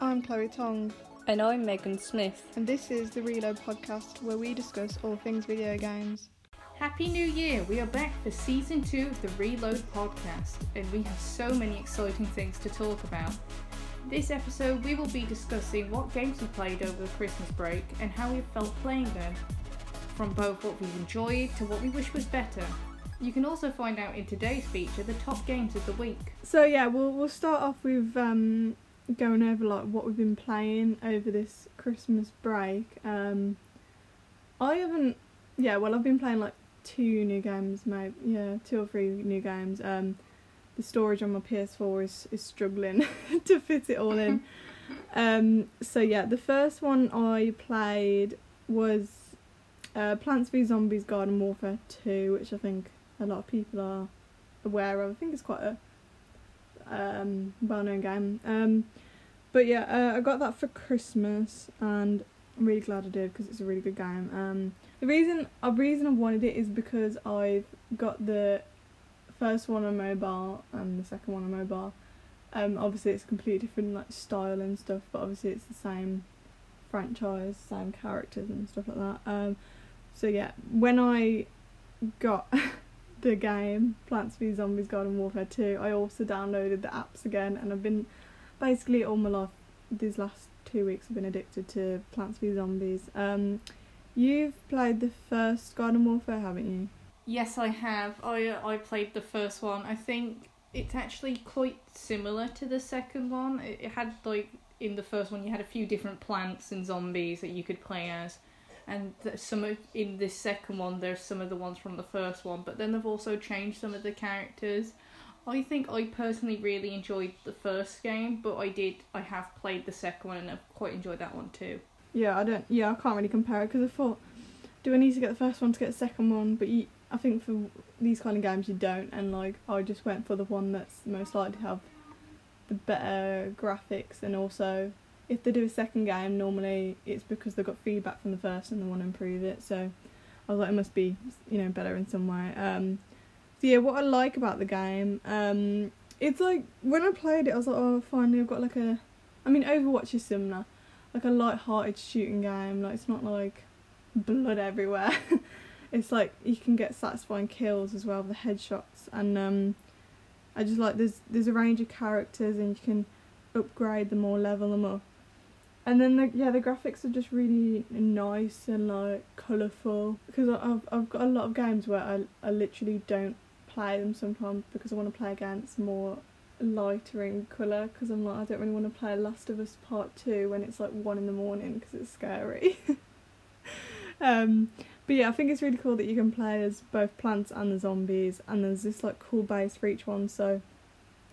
I'm Chloe Tongue, And I'm Megan Smith. and this is the Reload podcast where we discuss all things video games. Happy New Year! We are back for season two of the Reload podcast, and we have so many exciting things to talk about. This episode, we will be discussing what games we played over the Christmas break and how we felt playing them, from both what we've enjoyed to what we wish was better. You can also find out in today's feature the top games of the week. So yeah, we'll we'll start off with um, going over like what we've been playing over this Christmas break. Um, I haven't. Yeah, well, I've been playing like two new games, maybe yeah, two or three new games. Um, the storage on my PS4 is is struggling to fit it all in. um, so yeah, the first one I played was uh, Plants v Zombies Garden Warfare 2, which I think a lot of people are aware of. I think it's quite a um, well-known game. Um, but yeah, uh, I got that for Christmas, and I'm really glad I did because it's a really good game. Um, the reason, a reason I wanted it is because I've got the first one on mobile and the second one on mobile. Um, obviously it's completely different like style and stuff, but obviously it's the same franchise, same characters and stuff like that. Um, so yeah, when I got the game Plants vs Zombies Garden Warfare 2, I also downloaded the apps again, and I've been basically all my life these last two weeks I've been addicted to Plants vs Zombies. Um, you've played the first Garden Warfare, haven't you? Yes, I have. I uh, I played the first one. I think it's actually quite similar to the second one. It, it had like in the first one you had a few different plants and zombies that you could play as, and some of, in this second one there's some of the ones from the first one. But then they've also changed some of the characters. I think I personally really enjoyed the first game, but I did I have played the second one and I've quite enjoyed that one too. Yeah, I don't. Yeah, I can't really compare it because I thought, do I need to get the first one to get the second one? But you, I think for these kind of games you don't, and like I just went for the one that's most likely to have the better graphics, and also if they do a second game, normally it's because they've got feedback from the first and they want to improve it. So I like, it must be you know better in some way. Um, so yeah, what I like about the game, um, it's like when I played it, I was like, oh, finally I've got like a. I mean, Overwatch is similar like a light-hearted shooting game. Like it's not like blood everywhere. it's like you can get satisfying kills as well the headshots, and um, I just like there's there's a range of characters and you can upgrade them or level them up. And then the, yeah, the graphics are just really nice and like colourful. Because I've I've got a lot of games where I I literally don't play them sometimes because I want to play against more lighter in colour. Because I'm like I don't really want to play Last of Us Part 2 when it's like 1 in the morning because it's scary. um, but yeah, I think it's really cool that you can play as both plants and the zombies and there's this like cool base for each one. So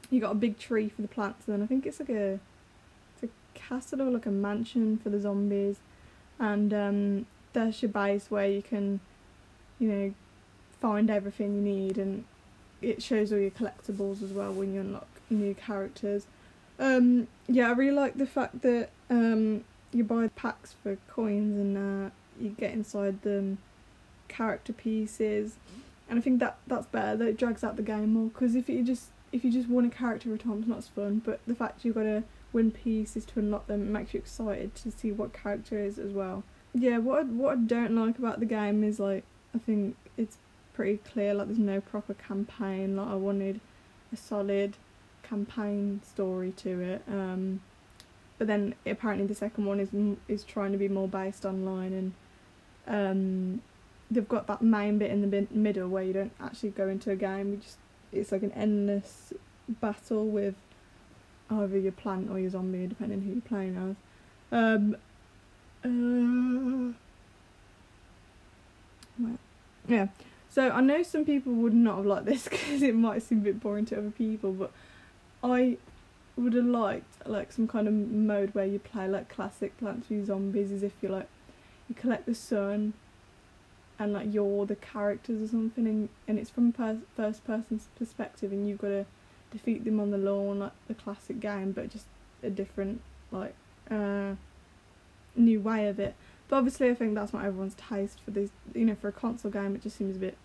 you got a big tree for the plants and then I think it's like a castle or like a mansion for the zombies and um, there's your base where you can you know find everything you need and it shows all your collectibles as well when you unlock new characters. Um, yeah, I really like the fact that um, you buy packs for coins and uh, you get inside them character pieces, and I think that that's better. That it drags out the game more because if you just if you just want a character at a time, it's not as fun. But the fact you've got to win pieces to unlock them it makes you excited to see what character is as well. Yeah, what I, what I don't like about the game is like I think it's pretty clear like there's no proper campaign like I wanted a solid campaign story to it um but then apparently the second one is is trying to be more based online and um they've got that main bit in the mid- middle where you don't actually go into a game you just it's like an endless battle with either your plant or your zombie depending who you're playing as. Um uh, well, yeah. So I know some people would not have liked this because it might seem a bit boring to other people, but I would have liked like some kind of mode where you play like classic Plants vs Zombies, as if you like you collect the sun, and like you're the characters or something, and, and it's from first person's perspective, and you've got to defeat them on the lawn like the classic game, but just a different like uh, new way of it. But obviously, I think that's not everyone's taste for these. You know, for a console game, it just seems a bit,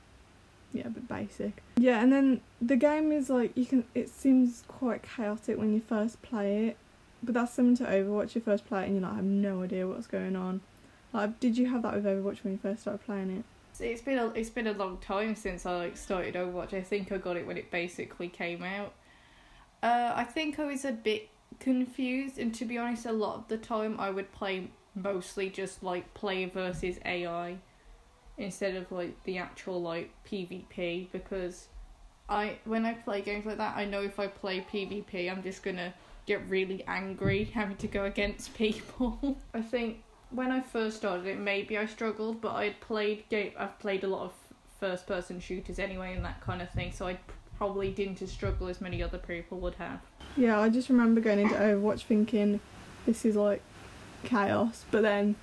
yeah, a bit basic. Yeah, and then the game is like you can. It seems quite chaotic when you first play it, but that's similar to Overwatch. You first play it and you're like I have no idea what's going on. Like, did you have that with Overwatch when you first started playing it? It's been a it's been a long time since I like started Overwatch. I think I got it when it basically came out. Uh, I think I was a bit confused, and to be honest, a lot of the time I would play mostly just like player versus AI instead of like the actual like PvP because I when I play games like that, I know if I play PvP, I'm just gonna get really angry having to go against people. I think when I first started it, maybe I struggled, but I'd played game. I've played a lot of first person shooters anyway, and that kind of thing. So I probably didn't struggle as many other people would have. Yeah, I just remember going into Overwatch thinking, this is like chaos, but then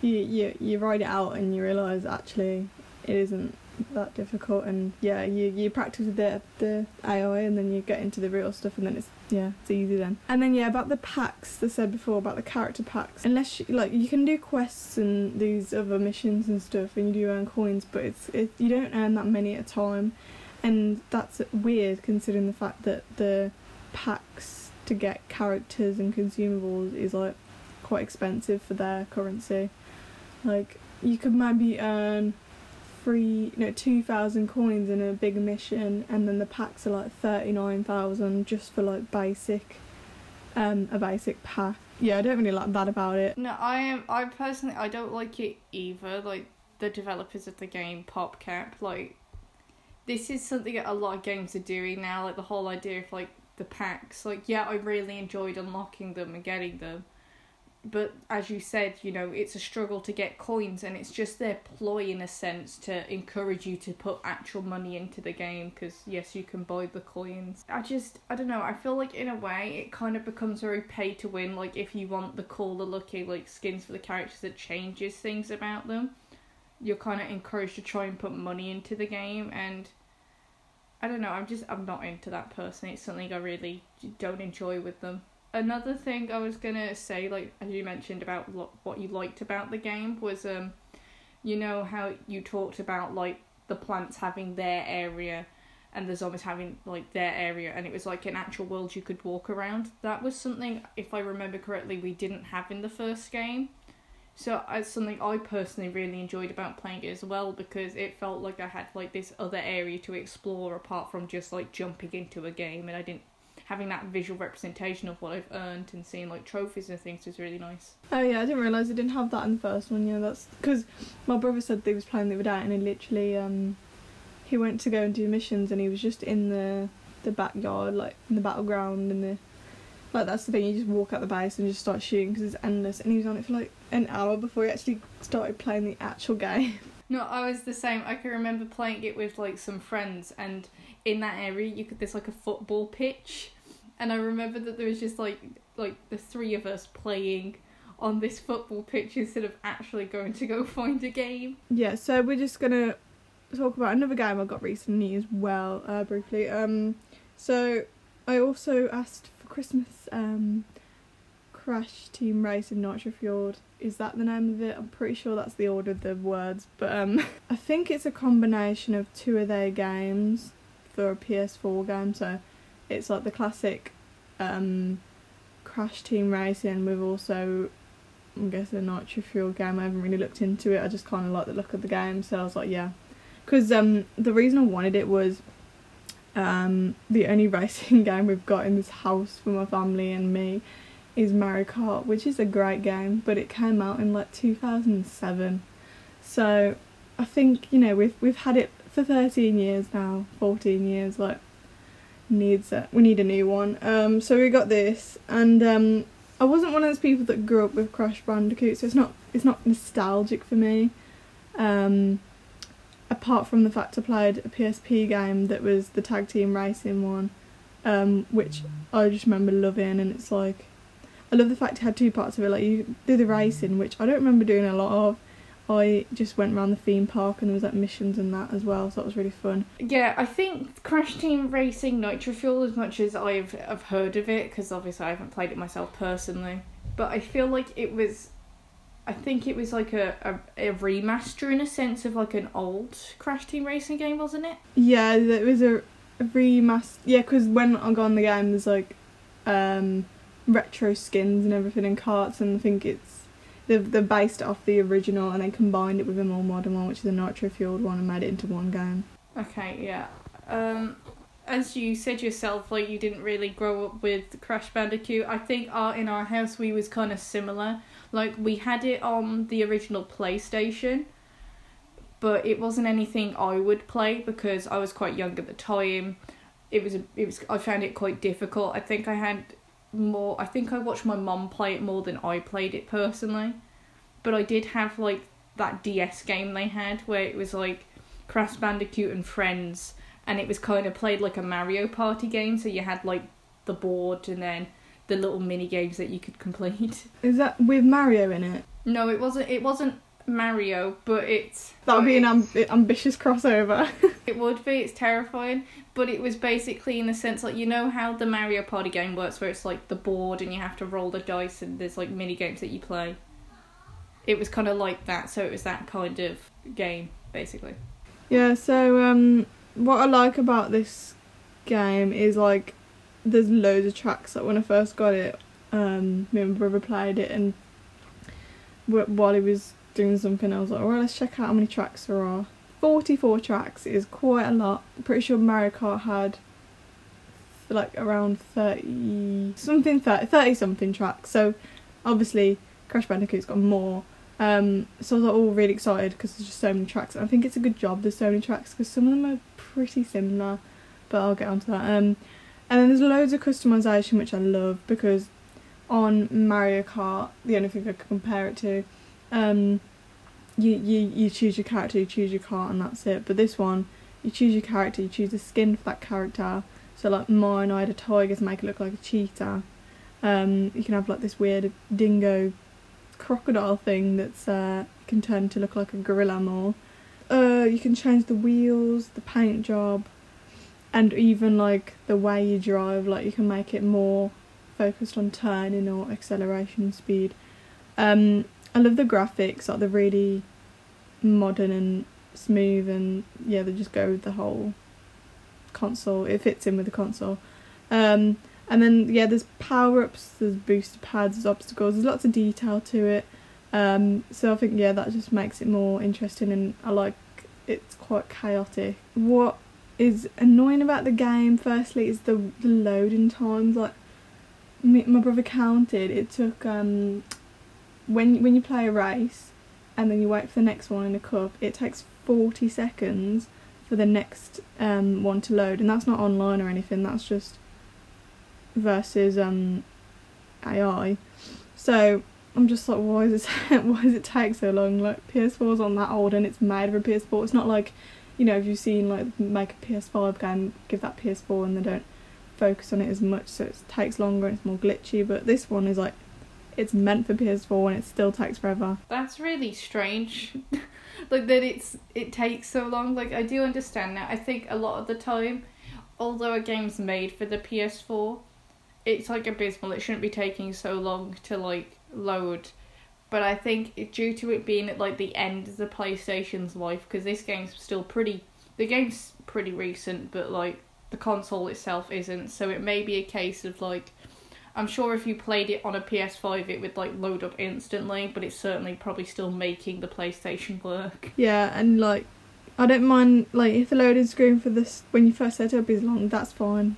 you you you ride it out and you realise actually it isn't that difficult and yeah you you practice the the AI and then you get into the real stuff and then it's yeah it's easy then. And then yeah about the packs I said before about the character packs. Unless you, like you can do quests and these other missions and stuff and you do earn coins but it's it you don't earn that many at a time. And that's weird considering the fact that the packs to get characters and consumables is like quite expensive for their currency. Like you could maybe earn three no two thousand coins in a big mission and then the packs are like thirty nine thousand just for like basic um a basic pack. Yeah, I don't really like that about it. No, I am. I personally, I don't like it either. Like the developers of the game, PopCap, like this is something that a lot of games are doing now. Like the whole idea of like the packs. Like yeah, I really enjoyed unlocking them and getting them, but as you said, you know, it's a struggle to get coins, and it's just their ploy in a sense to encourage you to put actual money into the game. Because yes, you can buy the coins. I just, I don't know. I feel like in a way, it kind of becomes very pay to win. Like if you want the cooler looking like skins for the characters that changes things about them, you're kind of encouraged to try and put money into the game, and I don't know. I'm just, I'm not into that personally. It's something I really don't enjoy with them another thing I was gonna say, like as you mentioned about lo- what you liked about the game, was um, you know how you talked about like the plants having their area and the zombies having like their area, and it was like an actual world you could walk around. That was something, if I remember correctly, we didn't have in the first game. So it's something I personally really enjoyed about playing it as well because it felt like I had like this other area to explore apart from just like jumping into a game, and I didn't having that visual representation of what I've earned and seeing like trophies and things was really nice. Oh yeah, I didn't realise I didn't have that in the first one. Yeah, that's because my brother said they was playing the other day, and he literally um he went to go and do missions, and he was just in the the backyard, like in the battleground, and the like that's the thing. You just walk out the base and just start shooting because it's endless, and he was on it for like an hour before he actually started playing the actual game. No, I was the same. I can remember playing it with like some friends, and in that area, you could there's like a football pitch, and I remember that there was just like like the three of us playing on this football pitch instead of actually going to go find a game. Yeah, so we're just gonna talk about another game I got recently as well, uh, briefly. Um, so I also asked for Christmas um, Crash Team Racing Nitro Fueled. Is that the name of it? I'm pretty sure that's the order of the words, but um, I think it's a combination of two of their games for a PS4 game. So it's like the classic um, Crash Team Racing with also, I'm guessing, Nitro Fuel game. I haven't really looked into it. I just kind of like the look of the game, so I was like, yeah. Because um, the reason I wanted it was um, the only racing game we've got in this house for my family and me is Mario Kart, which is a great game, but it came out in like 2007. So I think you know we've we've had it for 13 years now, 14 years. Like needs a, we need a new one. Um, so we got this, and um, I wasn't one of those people that grew up with Crash Bandicoot, so it's not it's not nostalgic for me. Um, apart from the fact I played a PSP game that was the tag team racing one, um, which I just remember loving, and it's like I love the fact it had two parts of it. Like you do the racing, which I don't remember doing a lot of, I just went around the theme park and there was like missions and that as well, so that was really fun. Yeah, I think Crash Team Racing Nitro Fuel, as much as I've I've heard of it, because obviously I haven't played it myself personally, but I feel like it was, I think it was like a, a, a remaster in a sense of like an old Crash Team Racing game, wasn't it? Yeah, it was a, a remaster. Yeah, because when I got on the game, there's like, um, retro skins and everything and carts, and I think it's they've they're based off the original and they combined it with a more modern one, which is a nitro fueled one, and made it into one game. Okay, yeah. Um, as you said yourself, like you didn't really grow up with Crash Bandicoot. I think our in our house we was kind of similar. Like we had it on the original PlayStation, but it wasn't anything I would play because I was quite young at the time. It was it was I found it quite difficult. I think I had more. I think I watched my mum play it more than I played it personally. But I did have like that DS game they had where it was like Crash Bandicoot and friends, and it was kind of played like a Mario Party game. So you had like the board and then the little mini games that you could complete. Is that with Mario in it? No, it wasn't. It wasn't Mario, but it's That would be an amb- ambitious crossover. It would be. It's terrifying, but it was basically in the sense like you know how the Mario Party game works, where it's like the board and you have to roll the dice and there's like mini games that you play. It was kind of like that, so it was that kind of game basically. Yeah, so um, what I like about this game is like there's loads of tracks. Like when I first got it, um, me and my brother played it, and while he was doing something, I was like, "Well, let's check out how many tracks there are." Forty-four tracks is quite a lot. I'm pretty sure Mario Kart had like around thirty something, 30, 30 something tracks. So obviously, Crash Bandicoot's got more. Um, so I was like, all really excited because there's just so many tracks. And I think it's a good job there's so many tracks because some of them are pretty similar, but I'll get onto that. Um, and then there's loads of customization which I love because on Mario Kart, the only thing I could compare it to, um, you, you you choose your character, you choose your car, and that's it. But this one, you choose your character, you choose a skin for that character. So like mine, I had a tiger to make it look like a cheetah. Um, you can have like this weird dingo crocodile thing that's uh, can turn to look like a gorilla more. Uh, you can change the wheels, the paint job, and even like the way you drive. Like you can make it more focused on turning or acceleration speed. Um, I love the graphics. Like they're really modern and smooth, and yeah, they just go with the whole console. It fits in with the console. Um, and then yeah, there's power ups, there's booster pads, there's obstacles, there's lots of detail to it. Um, so I think yeah, that just makes it more interesting, and I like it's quite chaotic. What is annoying about the game, firstly, is the the loading times. Like me, my brother counted, it took um when when you play a race, and then you wait for the next one in the cup, it takes forty seconds for the next um one to load, and that's not online or anything. That's just versus um AI. So I'm just like, why is it why does it take so long? Like PS4's on that old and it's made for a PS4. It's not like, you know, if you've seen like make a PS5 game, give that PS4 and they don't focus on it as much, so it takes longer and it's more glitchy. But this one is like, it's meant for PS4 and it still takes forever. That's really strange. like that it's it takes so long. Like I do understand that. I think a lot of the time, although a game's made for the PS4, it's like abysmal. It shouldn't be taking so long to like load. But I think due to it being at like the end of the PlayStation's life, because this game's still pretty, the game's pretty recent, but like the console itself isn't. So it may be a case of like, I'm sure if you played it on a PS5, it would like load up instantly, but it's certainly probably still making the PlayStation work. Yeah, and like, I don't mind like if the loading screen for this when you first set up is long, that's fine.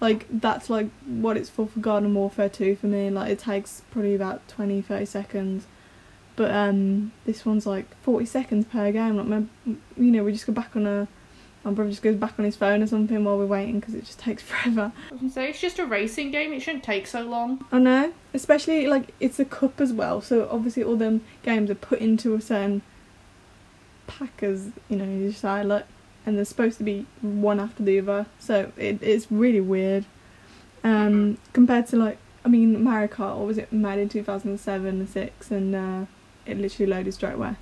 Like that's like what it's for for Garden Warfare 2 for me. Like it takes probably about 20, 30 seconds. But um, this one's like 40 seconds per game. Like my, you know, we just go back on a. My brother just goes back on his phone or something while we're waiting because it just takes forever. I was say it's just a racing game. It shouldn't take so long. I know, especially like it's a cup as well. So obviously all them games are put into a certain pack as you know you decide like, and they're supposed to be one after the other. So it, it's really weird. Um, compared to like I mean Mario Kart, or was it made in two thousand and seven or six, and uh, it literally loaded straight away.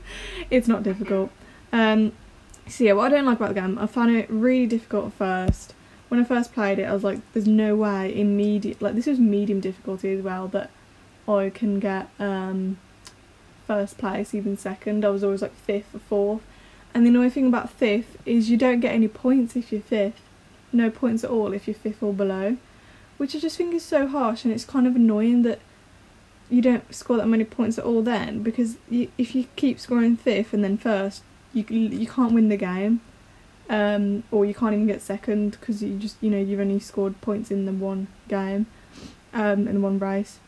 it's not difficult. Um, so yeah, what I don't like about the game, I found it really difficult at first. When I first played it, I was like, "There's no way immediate like this was medium difficulty as well that I can get um, first place, even second. I was always like fifth or fourth. And the annoying thing about fifth is you don't get any points if you're fifth. No points at all if you're fifth or below. which I just think is so harsh, and it's kind of annoying that you don't score that many points at all. Then because you, if you keep scoring fifth and then first, you you can't win the game, um, or you can't even get second because you just you know you've only scored points in the one game, um, in one race.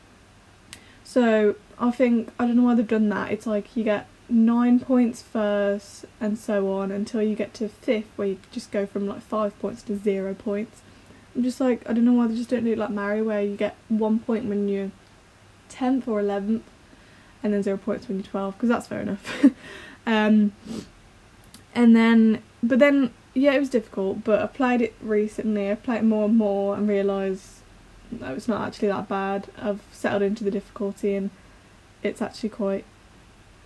So I think I don't know why they've done that. It's like you get nine points first and so on until you get to fifth where you just go from like five points to zero points. I'm just like I don't know why they just don't do it like Mario where you get one point when you're tenth or eleventh and then zero points when you're twelve because that's fair enough. um, and then but then yeah it was difficult but I played it recently. I played it more and more and realised no, it's not actually that bad. I've settled into the difficulty and it's actually quite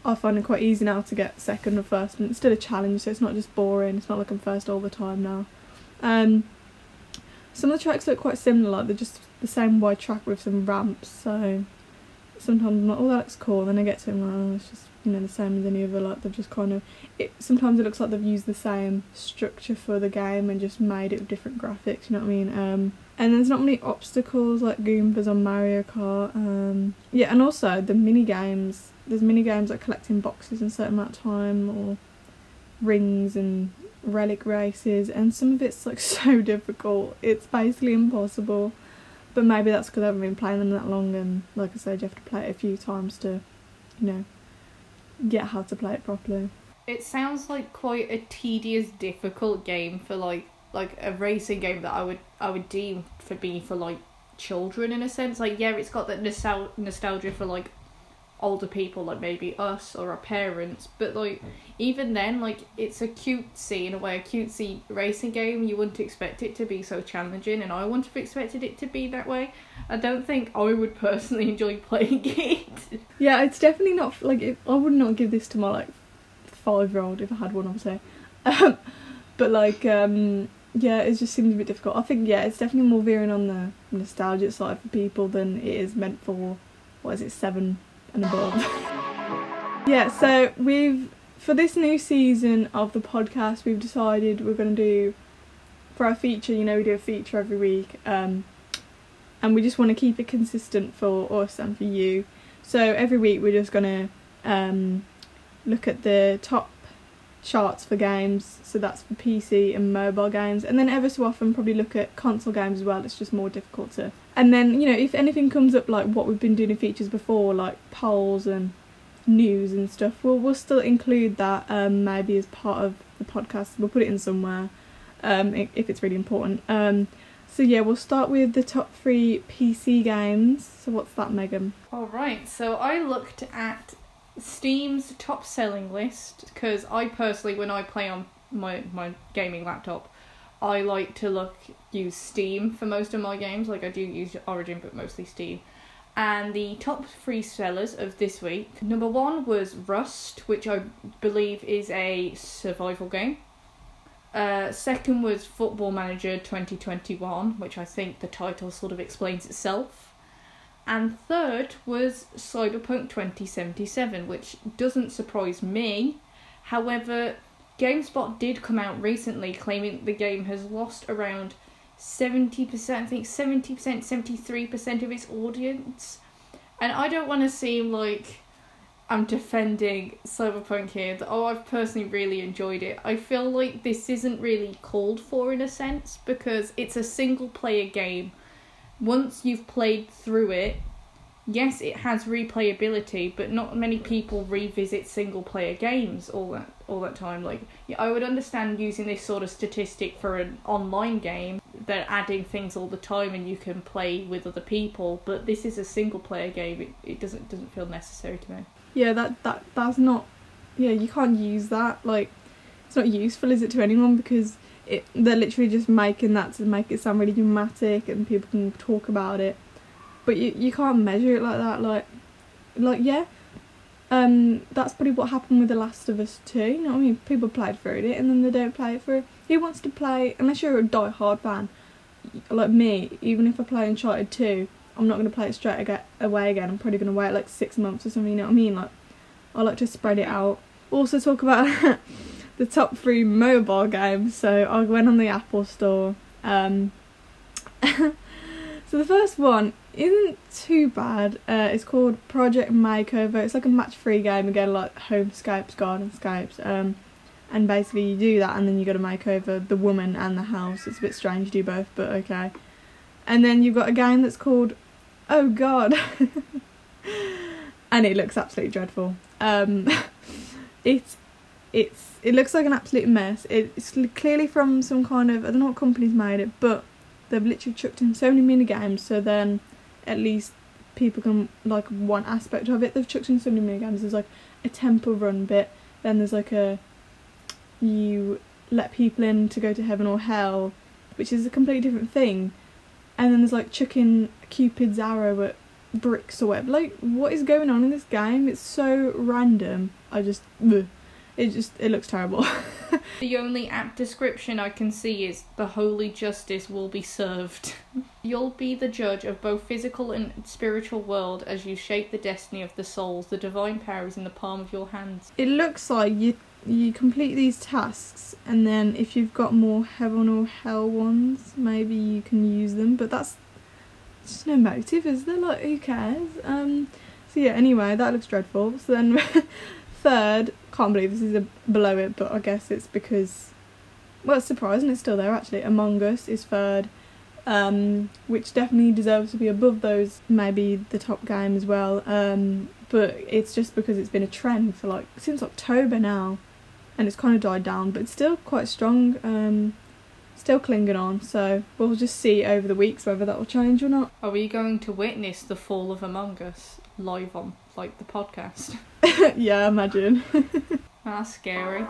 I find it quite easy now to get second or first, and it's still a challenge, so it's not just boring. It's not like I'm first all the time now. Um, some of the tracks look quite similar, like they're just the same wide track with some ramps. So sometimes I'm like, oh, that looks cool. and Then I get to it, like, oh, it's just you know the same as any other. Like they've just kind of. It sometimes it looks like they've used the same structure for the game and just made it with different graphics. You know what I mean? Um, and there's not many obstacles like Goombas on Mario Kart. Um, yeah, and also the mini games. There's mini games like collecting boxes in a certain amount of time, or rings and relic races, and some of it's like so difficult. It's basically impossible. But maybe that's because I haven't been playing them that long, and like I said, you have to play it a few times to, you know, get how to play it properly. It sounds like quite a tedious, difficult game for like like a racing game that I would I would deem for being for like children in a sense. Like yeah, it's got that nostal- nostalgia for like older people, like maybe us or our parents. But like even then, like it's a cutesy in a way, a cutesy racing game. You wouldn't expect it to be so challenging, and I wouldn't have expected it to be that way. I don't think I would personally enjoy playing it. Yeah, it's definitely not like it, I would not give this to my like five year old if I had one, obviously. Um, but like um yeah, it just seems a bit difficult. I think yeah, it's definitely more veering on the nostalgic side for people than it is meant for what is it, seven and above. yeah, so we've for this new season of the podcast we've decided we're gonna do for our feature, you know, we do a feature every week. Um and we just want to keep it consistent for us and for you. So every week we're just gonna um look at the top charts for games, so that's for PC and mobile games, and then ever so often probably look at console games as well. It's just more difficult to. And then you know if anything comes up like what we've been doing in features before, like polls and news and stuff, we'll we'll still include that um, maybe as part of the podcast. We'll put it in somewhere um, if it's really important. Um, so yeah, we'll start with the top three PC games. So what's that, Megan? All right. So I looked at Steam's top selling list because I personally, when I play on my my gaming laptop, I like to look use Steam for most of my games. Like I do use Origin, but mostly Steam. And the top three sellers of this week, number one was Rust, which I believe is a survival game. Uh, second was Football Manager 2021, which I think the title sort of explains itself and third was Cyberpunk 2077, which doesn't surprise me. However, GameSpot did come out recently claiming the game has lost around 70%, I think 70%, 73% of its audience. And I don't want to seem like I'm defending Cyberpunk here. Oh, I've personally really enjoyed it. I feel like this isn't really called for in a sense because it's a single player game once you've played through it, yes, it has replayability, but not many people revisit single player games all that all that time. Like, I would understand using this sort of statistic for an online game. They're adding things all the time, and you can play with other people. But this is a single player game. It, it doesn't doesn't feel necessary to me. Yeah, that that that's not. Yeah, you can't use that. Like, it's not useful, is it, to anyone? Because it, they're literally just making that to make it sound really dramatic and people can talk about it but you, you can't measure it like that like like yeah. Um that's probably what happened with the last of us too you know what i mean? People played through it and then they don't play it. Through who wants to play unless you're a die-hard fan like me even if i play uncharted 2 i'm not going to play it straight away again. I'm probably going to wait like six months or something you know what i mean? Like i like to spread it out. Also talk about the top three mobile games. So I went on the Apple Store. Um, So the first one isn't too bad. Uh, it's called Project Makeover. It's like a match-three game again, like Homescapes, Gardenscapes. Um, and basically you do that, and then you got to make over the woman and the house. It's a bit strange to do both, but okay. And then you've got a game that's called Oh God, and it looks absolutely dreadful. Um, it's it's it looks like an absolute mess. It's clearly from some kind of I don't know what company's made it, but they've literally chucked in so many mini games. So then at least people can like one aspect of it. They've chucked in so many mini games. There's like a temple run bit. Then there's like a you let people in to go to heaven or hell, which is a completely different thing. And then there's like chucking Cupid's arrow at bricks or whatever. Like, what is going on in this game? It's so random. I just, ugh. It just, it looks terrible. the only app description I can see is the holy justice will be served. You'll be the judge of both physical and spiritual world as you shape the destiny of the souls. The divine power is in the palm of your hands. It looks like you you complete these tasks and then if you've got more heaven or hell ones maybe you can use them but that's just no motive is there like who cares um so yeah anyway that looks dreadful so then third can't believe this is a, below it but i guess it's because well it's surprising it's still there actually among us is third um, which definitely deserves to be above those maybe the top game as well um, but it's just because it's been a trend for like since october now and it's kind of died down, but it's still quite strong, um, still clinging on. So we'll just see over the weeks whether that will change or not. Are we going to witness the fall of Among Us live on like the podcast? yeah, imagine. That's scary.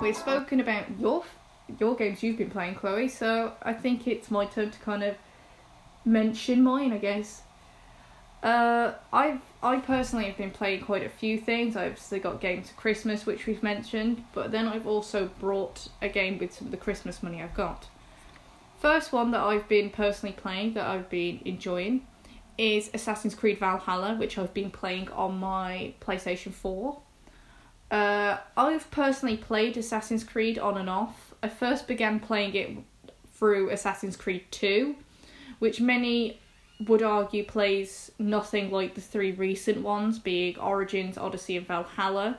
We've spoken about your your games you've been playing, Chloe. So I think it's my turn to kind of mention mine, I guess. Uh, I've I personally have been playing quite a few things. I've obviously got games for Christmas, which we've mentioned, but then I've also brought a game with some of the Christmas money I've got. First one that I've been personally playing that I've been enjoying is Assassin's Creed Valhalla, which I've been playing on my PlayStation 4. Uh, I've personally played Assassin's Creed on and off. I first began playing it through Assassin's Creed 2, which many would argue plays nothing like the three recent ones, being Origins, Odyssey, and Valhalla.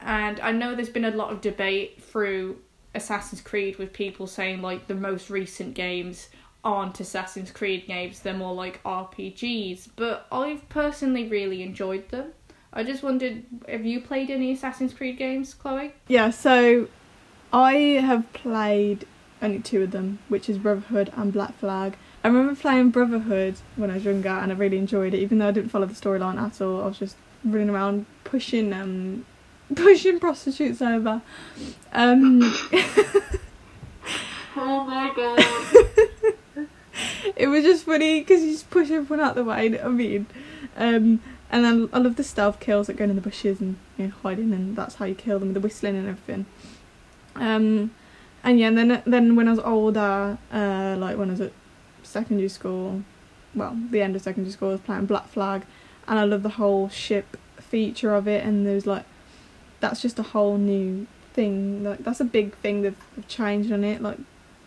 And I know there's been a lot of debate through Assassin's Creed with people saying like the most recent games aren't Assassin's Creed games, they're more like RPGs. But I've personally really enjoyed them. I just wondered, have you played any Assassin's Creed games, Chloe? Yeah, so I have played only two of them, which is Brotherhood and Black Flag. I remember playing Brotherhood when I was younger, and I really enjoyed it. Even though I didn't follow the storyline at all, I was just running around pushing um pushing prostitutes over. Um, oh my god! it was just funny because you just push everyone out the way. I mean, um, and then I love the stealth kills that go in the bushes and you know, hiding, and that's how you kill them with the whistling and everything. Um, and yeah, and then then when I was older, uh, like when I was at secondary school, well, the end of secondary school, I was playing Black Flag, and I love the whole ship feature of it. And there's like, that's just a whole new thing. Like that's a big thing they've, they've changed on it, like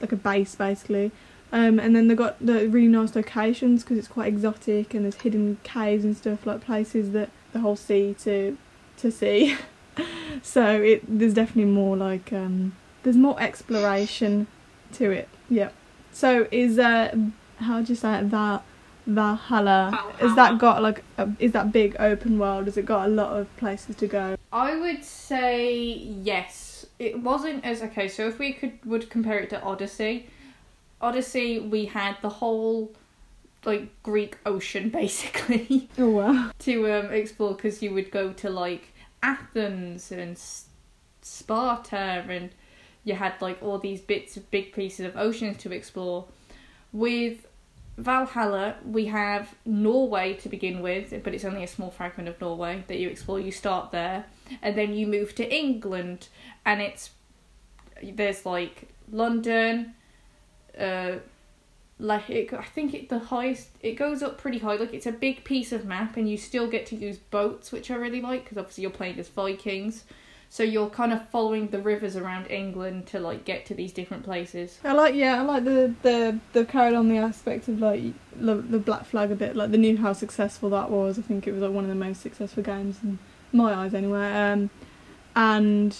like a base basically. Um, and then they got the really nice locations because it's quite exotic and there's hidden caves and stuff like places that the whole sea to to see. so it there's definitely more like um, there's more exploration to it. Yeah. So is uh how do you say it that Valhalla? Is that got like a, is that big open world? Has it got a lot of places to go? I would say yes. It wasn't as okay. So if we could would compare it to Odyssey, Odyssey we had the whole like Greek ocean basically. Oh wow. to um, explore because you would go to like Athens and Sparta and you had like all these bits of big pieces of oceans to explore. With Valhalla, we have Norway to begin with, but it's only a small fragment of Norway that you explore. You start there, and then you move to England, and it's there's like London, uh, like it, I think it the highest it goes up pretty high. Like it's a big piece of map, and you still get to use boats, which I really like because obviously you're playing as Vikings. So you're kind of following the rivers around England to like get to these different places. I like yeah, I like the the the carried on the aspect of like the, the Black Flag a bit. Like the knew how successful that was. I think it was like one of the most successful games in my eyes anyway. Um, and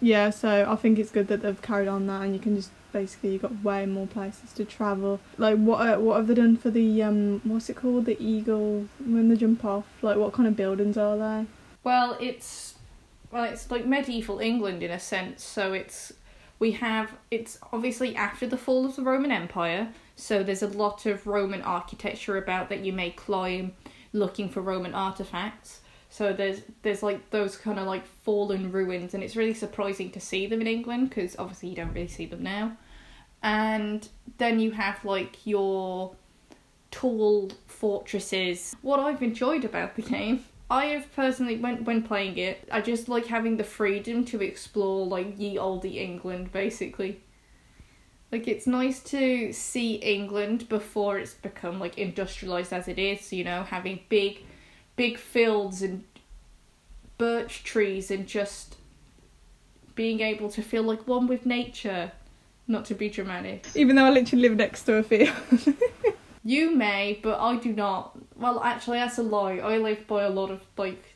yeah, so I think it's good that they've carried on that, and you can just basically you've got way more places to travel. Like what uh, what have they done for the um what's it called the Eagle when they jump off? Like what kind of buildings are there Well, it's well, it's like medieval England in a sense. So it's we have it's obviously after the fall of the Roman Empire. So there's a lot of Roman architecture about that you may climb looking for Roman artifacts. So there's there's like those kind of like fallen ruins, and it's really surprising to see them in England because obviously you don't really see them now. And then you have like your tall fortresses. What I've enjoyed about the game I have personally, when when playing it, I just like having the freedom to explore like ye olde England, basically. Like it's nice to see England before it's become like industrialized as it is. You know, having big, big fields and birch trees and just being able to feel like one with nature. Not to be dramatic. Even though I literally live next to a field. You may, but I do not. Well, actually, that's a lie. I live by a lot of like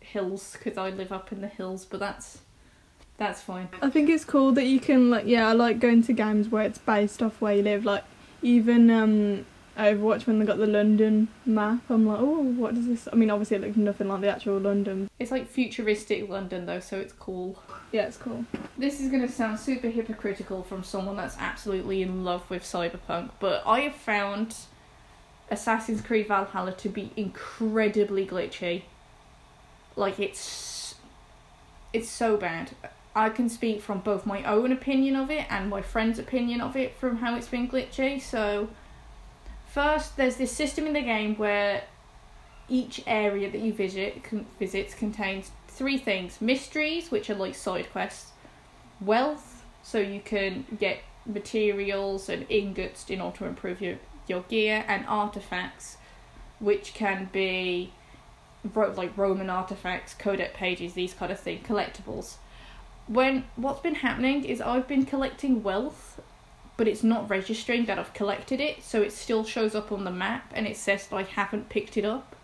hills because I live up in the hills, but that's that's fine. I think it's cool that you can like yeah, I like going to games where it's based off where you live. Like even um Overwatch when they got the London map, I'm like, oh, what does this? I mean, obviously it looks nothing like the actual London. It's like futuristic London though, so it's cool. Yeah, it's cool. This is gonna sound super hypocritical from someone that's absolutely in love with cyberpunk, but I have found Assassin's Creed Valhalla to be incredibly glitchy. Like it's it's so bad. I can speak from both my own opinion of it and my friend's opinion of it from how it's been glitchy. So First, there's this system in the game where each area that you visit con- visits contains three things: mysteries, which are like side quests, wealth, so you can get materials and ingots in order to improve your your gear, and artifacts, which can be like Roman artifacts, codec pages, these kind of things, collectibles. When what's been happening is I've been collecting wealth but it's not registering that I've collected it, so it still shows up on the map and it says I haven't picked it up,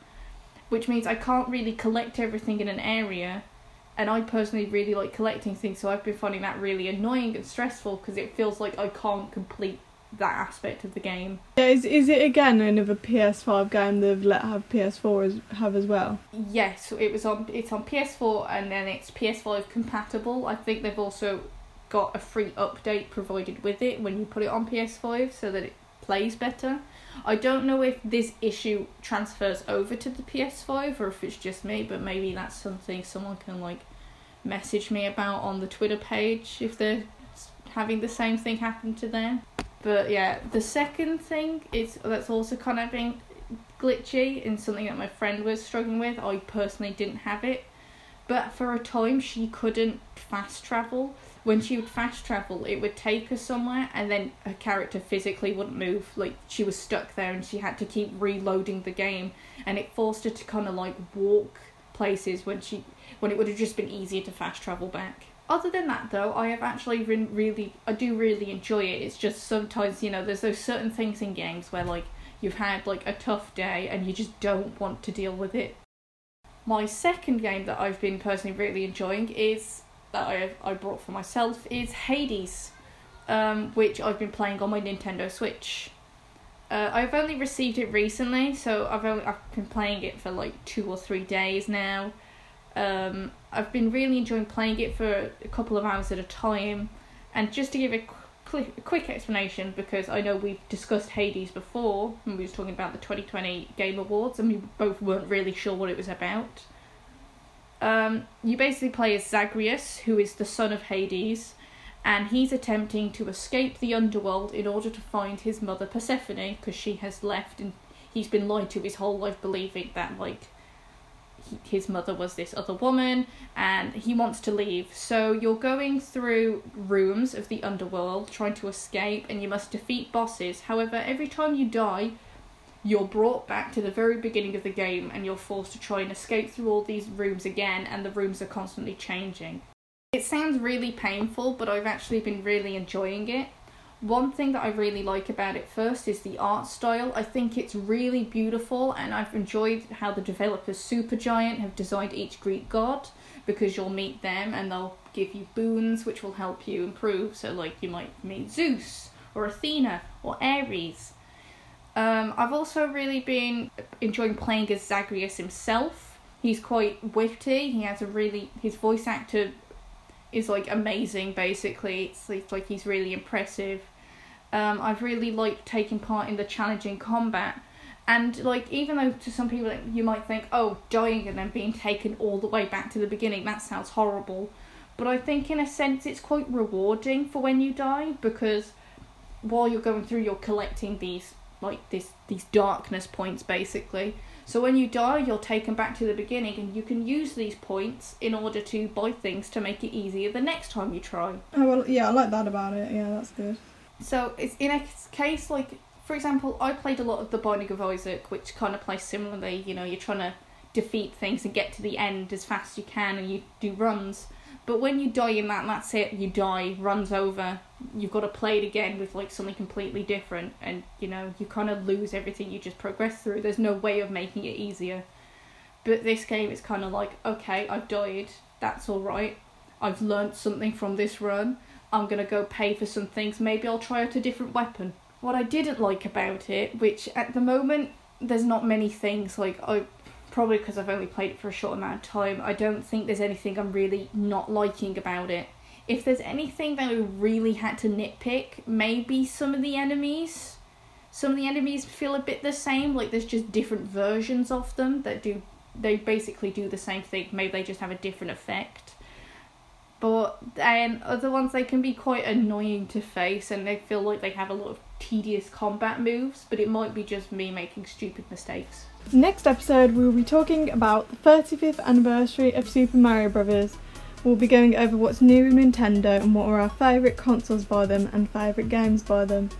which means I can't really collect everything in an area. And I personally really like collecting things, so I've been finding that really annoying and stressful because it feels like I can't complete that aspect of the game. Yeah, is is it again another PS5 game they've let have PS4 as, have as well? Yes, it was on. It's on PS4 and then it's PS5 compatible. I think they've also got a free update provided with it when you put it on PS5 so that it plays better. I don't know if this issue transfers over to the PS5 or if it's just me, but maybe that's something someone can like message me about on the Twitter page if they're having the same thing happen to them. But yeah, the second thing is that's also kind of being glitchy and something that my friend was struggling with. I personally didn't have it, but for a time she couldn't fast travel when she would fast travel, it would take her somewhere, and then her character physically wouldn't move. Like she was stuck there, and she had to keep reloading the game, and it forced her to kind of like walk places when she when it would have just been easier to fast travel back. Other than that, though, I have actually been really I do really enjoy it. It's just sometimes you know there's those certain things in games where like you've had like a tough day and you just don't want to deal with it. My second game that I've been personally really enjoying is that I I brought for myself is Hades, um, which I've been playing on my Nintendo Switch. Uh, I've only received it recently, so I've only I've been playing it for like two or three days now. Um, I've been really enjoying playing it for a couple of hours at a time, and just to give a quick, quick explanation, because I know we've discussed Hades before when we was talking about the 2020 Game Awards, and we both weren't really sure what it was about. Um, you basically play as Zagreus, who is the son of Hades, and he's attempting to escape the underworld in order to find his mother Persephone because she has left and he's been lied to his whole life, believing that like his mother was this other woman, and he wants to leave. So you're going through rooms of the underworld trying to escape, and you must defeat bosses. However, every time you die, you're brought back to the very beginning of the game and you're forced to try and escape through all these rooms again, and the rooms are constantly changing. It sounds really painful, but I've actually been really enjoying it. One thing that I really like about it first is the art style. I think it's really beautiful, and I've enjoyed how the developers Supergiant have designed each Greek god because you'll meet them and they'll give you boons which will help you improve. So, like, you might meet Zeus or Athena or Ares. Um, I've also really been enjoying playing as Zagreus himself. He's quite witty. He has a really his voice actor is like amazing. Basically, it's, like he's really impressive. Um, I've really liked taking part in the challenging combat. And like, even though to some people you might think, oh, dying and then being taken all the way back to the beginning, that sounds horrible. But I think in a sense it's quite rewarding for when you die because while you're going through, you're collecting these like this these darkness points basically. So when you die, you're taken back to the beginning, and you can use these points in order to buy things to make it easier the next time you try. Oh well, yeah, I like that about it. Yeah, that's good. So it's in a case like, for example, I played a lot of the Binding of Isaac, which kind of plays similarly. You know, you're trying to defeat things and get to the end as fast as you can, and you do runs. But when you die in that, that's it. You die, runs over. You've got to play it again with like something completely different, and you know you kind of lose everything you just progress through. There's no way of making it easier. But this game is kind of like, okay, I've died. That's all right. I've learned something from this run. I'm gonna go pay for some things. Maybe I'll try out a different weapon. What I didn't like about it, which at the moment there's not many things like I probably because I've only played it for a short amount of time, I don't think there's anything I'm really not liking about it. If there's anything that I really had to nitpick, maybe some of the enemies. Some of the enemies feel a bit the same, like there's just different versions of them that do they basically do the same thing, maybe they just have a different effect. But then other ones they can be quite annoying to face and they feel like they have a lot of tedious combat moves, but it might be just me making stupid mistakes. Next episode, we will be talking about the 35th anniversary of Super Mario Bros. We'll be going over what's new in Nintendo and what are our favourite consoles by them and favourite games by them.